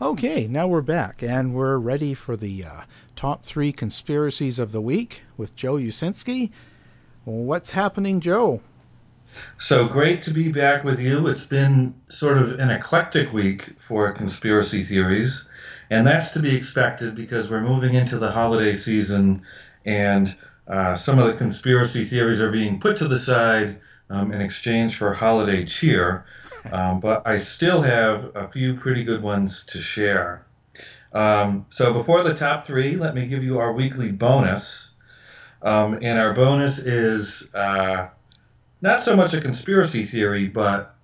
Okay, now we're back and we're ready for the uh, top three conspiracies of the week with Joe Uscinski. What's happening, Joe? So great to be back with you. It's been sort of an eclectic week for conspiracy theories, and that's to be expected because we're moving into the holiday season and uh, some of the conspiracy theories are being put to the side um, in exchange for holiday cheer. Um, but I still have a few pretty good ones to share. Um, so before the top three, let me give you our weekly bonus. Um, and our bonus is uh, not so much a conspiracy theory, but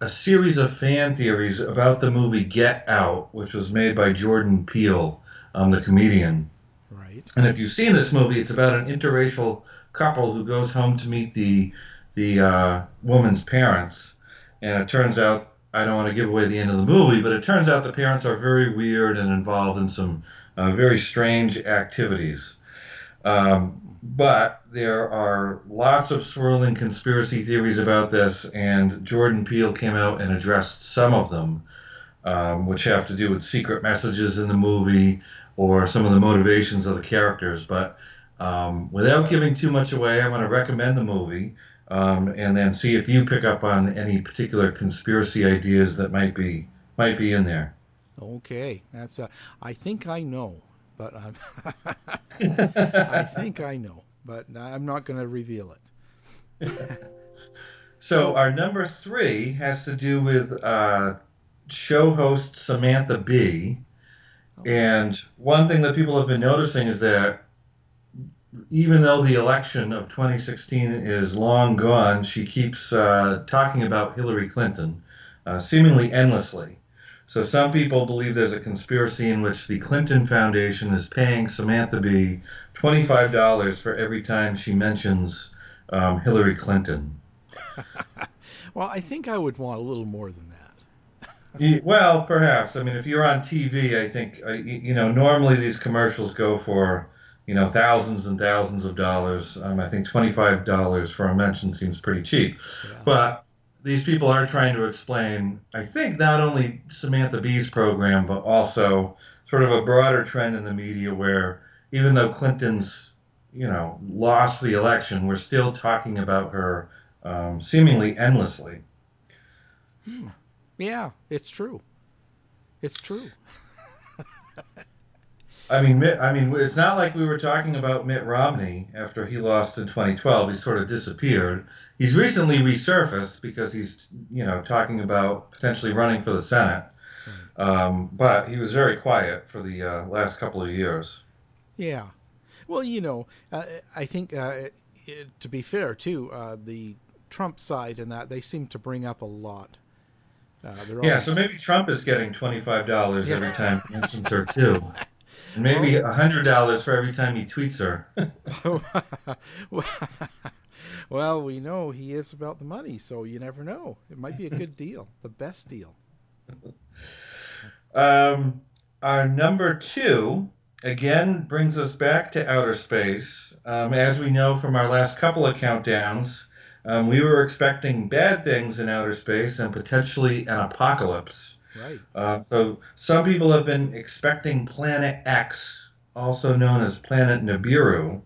a series of fan theories about the movie Get Out, which was made by Jordan Peele, um, the comedian. Right. And if you've seen this movie, it's about an interracial couple who goes home to meet the the uh, woman's parents and it turns out I don't want to give away the end of the movie, but it turns out the parents are very weird and involved in some uh, very strange activities. Um, but there are lots of swirling conspiracy theories about this, and Jordan Peele came out and addressed some of them, um, which have to do with secret messages in the movie or some of the motivations of the characters. But um, without giving too much away, I want to recommend the movie um, and then see if you pick up on any particular conspiracy ideas that might be might be in there. Okay, that's. Uh, I think I know, but I'm I think I know, but I'm not going to reveal it. so our number three has to do with uh, show host Samantha Bee. And one thing that people have been noticing is that even though the election of 2016 is long gone, she keeps uh, talking about Hillary Clinton, uh, seemingly endlessly. So some people believe there's a conspiracy in which the Clinton Foundation is paying Samantha Bee $25 for every time she mentions um, Hillary Clinton. well, I think I would want a little more than that. well, perhaps. I mean, if you're on TV, I think, uh, you know, normally these commercials go for you know, thousands and thousands of dollars. Um, I think twenty-five dollars for a mention seems pretty cheap, yeah. but these people are trying to explain, I think, not only Samantha Bee's program, but also sort of a broader trend in the media where even though Clinton's, you know, lost the election, we're still talking about her um, seemingly endlessly. Hmm. Yeah, it's true. It's true. I mean, I mean, it's not like we were talking about Mitt Romney after he lost in 2012. He sort of disappeared. He's recently resurfaced because he's, you know, talking about potentially running for the Senate. Um, but he was very quiet for the uh, last couple of years. Yeah. Well, you know, uh, I think uh, it, to be fair too, uh, the Trump side and that they seem to bring up a lot. Uh, yeah, always... so maybe Trump is getting twenty five dollars yeah. every time he mentions her too. And maybe a hundred dollars for every time he tweets her. well, we know he is about the money, so you never know. It might be a good deal, the best deal. Um, our number two again brings us back to outer space. Um, as we know from our last couple of countdowns, um, we were expecting bad things in outer space and potentially an apocalypse. Right. Uh, so some people have been expecting Planet X, also known as Planet Nibiru,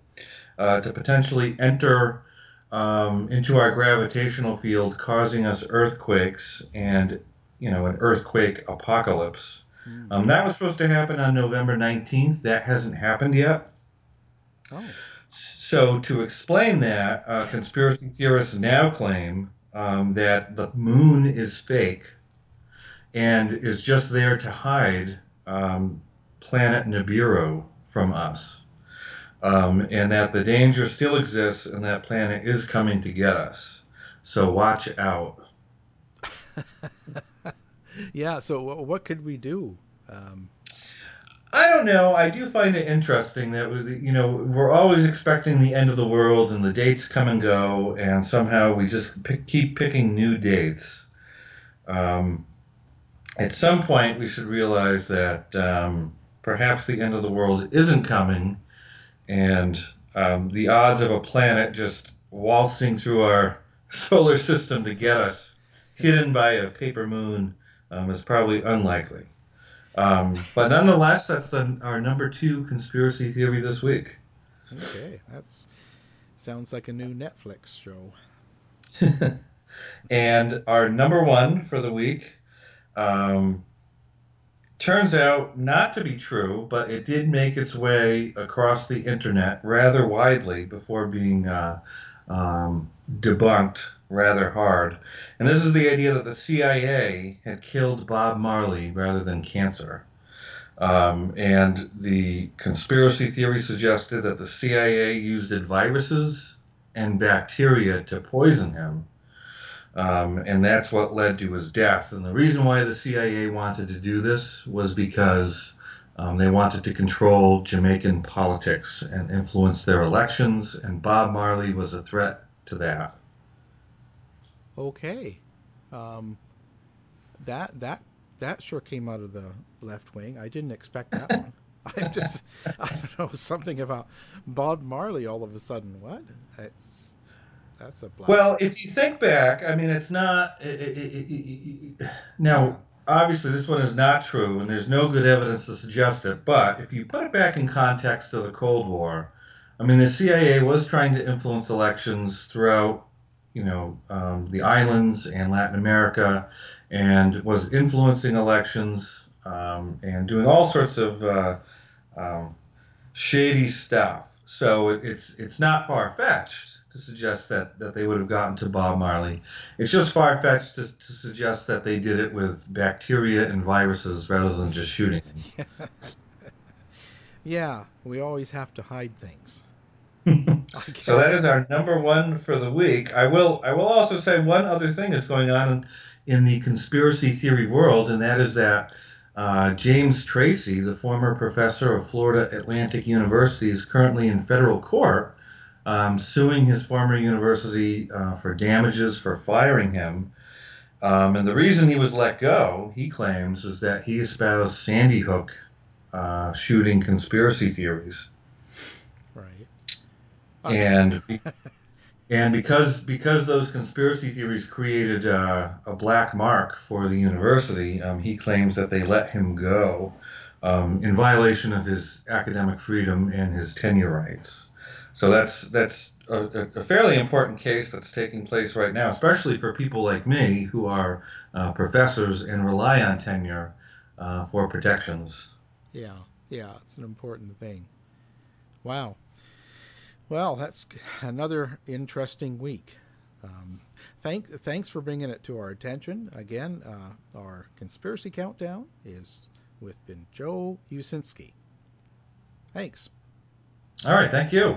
uh, to potentially enter um, into our gravitational field, causing us earthquakes and you know an earthquake apocalypse. Mm. Um, that was supposed to happen on November 19th. That hasn't happened yet. Oh. So, to explain that, uh, conspiracy theorists now claim um, that the moon is fake and is just there to hide um, planet Nibiru from us. Um, and that the danger still exists and that planet is coming to get us. So, watch out. yeah. So, what could we do? Um, I don't know. I do find it interesting that you know we're always expecting the end of the world and the dates come and go, and somehow we just pick, keep picking new dates. Um, at some point, we should realize that um, perhaps the end of the world isn't coming, and um, the odds of a planet just waltzing through our solar system to get us, hidden by a paper moon, um, is probably unlikely. Um, but nonetheless, that's the, our number two conspiracy theory this week. Okay, that's sounds like a new Netflix show. and our number one for the week um, turns out not to be true, but it did make its way across the internet rather widely before being uh, um, debunked rather hard. And this is the idea that the CIA had killed Bob Marley rather than cancer. Um, and the conspiracy theory suggested that the CIA used viruses and bacteria to poison him. Um, and that's what led to his death. And the reason why the CIA wanted to do this was because um, they wanted to control Jamaican politics and influence their elections, and Bob Marley was a threat to that. Okay, um, that that that sure came out of the left wing. I didn't expect that one. I just I don't know something about Bob Marley all of a sudden. What? It's that's a blast. well. If you think back, I mean, it's not it, it, it, now. Obviously, this one is not true, and there's no good evidence to suggest it. But if you put it back in context of the Cold War, I mean, the CIA was trying to influence elections throughout, you know, um, the islands and Latin America, and was influencing elections um, and doing all sorts of uh, um, shady stuff. So it's it's not far fetched to suggest that, that they would have gotten to Bob Marley. It's just far fetched to, to suggest that they did it with bacteria and viruses rather than just shooting him. yeah, we always have to hide things. so that is our number one for the week. I will I will also say one other thing is going on in, in the conspiracy theory world, and that is that uh, James Tracy, the former professor of Florida Atlantic University, is currently in federal court um, suing his former university uh, for damages for firing him. Um, and the reason he was let go, he claims, is that he espoused Sandy Hook uh, shooting conspiracy theories. Right. Okay. And and because because those conspiracy theories created uh, a black mark for the university, um, he claims that they let him go um, in violation of his academic freedom and his tenure rights. So that's that's a, a, fairly important case that's taking place right now, especially for people like me who are uh, professors and rely on tenure uh, for protections. Yeah, yeah, it's an important thing. Wow. Well, that's another interesting week. Um, thank, thanks for bringing it to our attention. Again, uh, our conspiracy countdown is with been Joe Uscinski. Thanks. All right, thank you.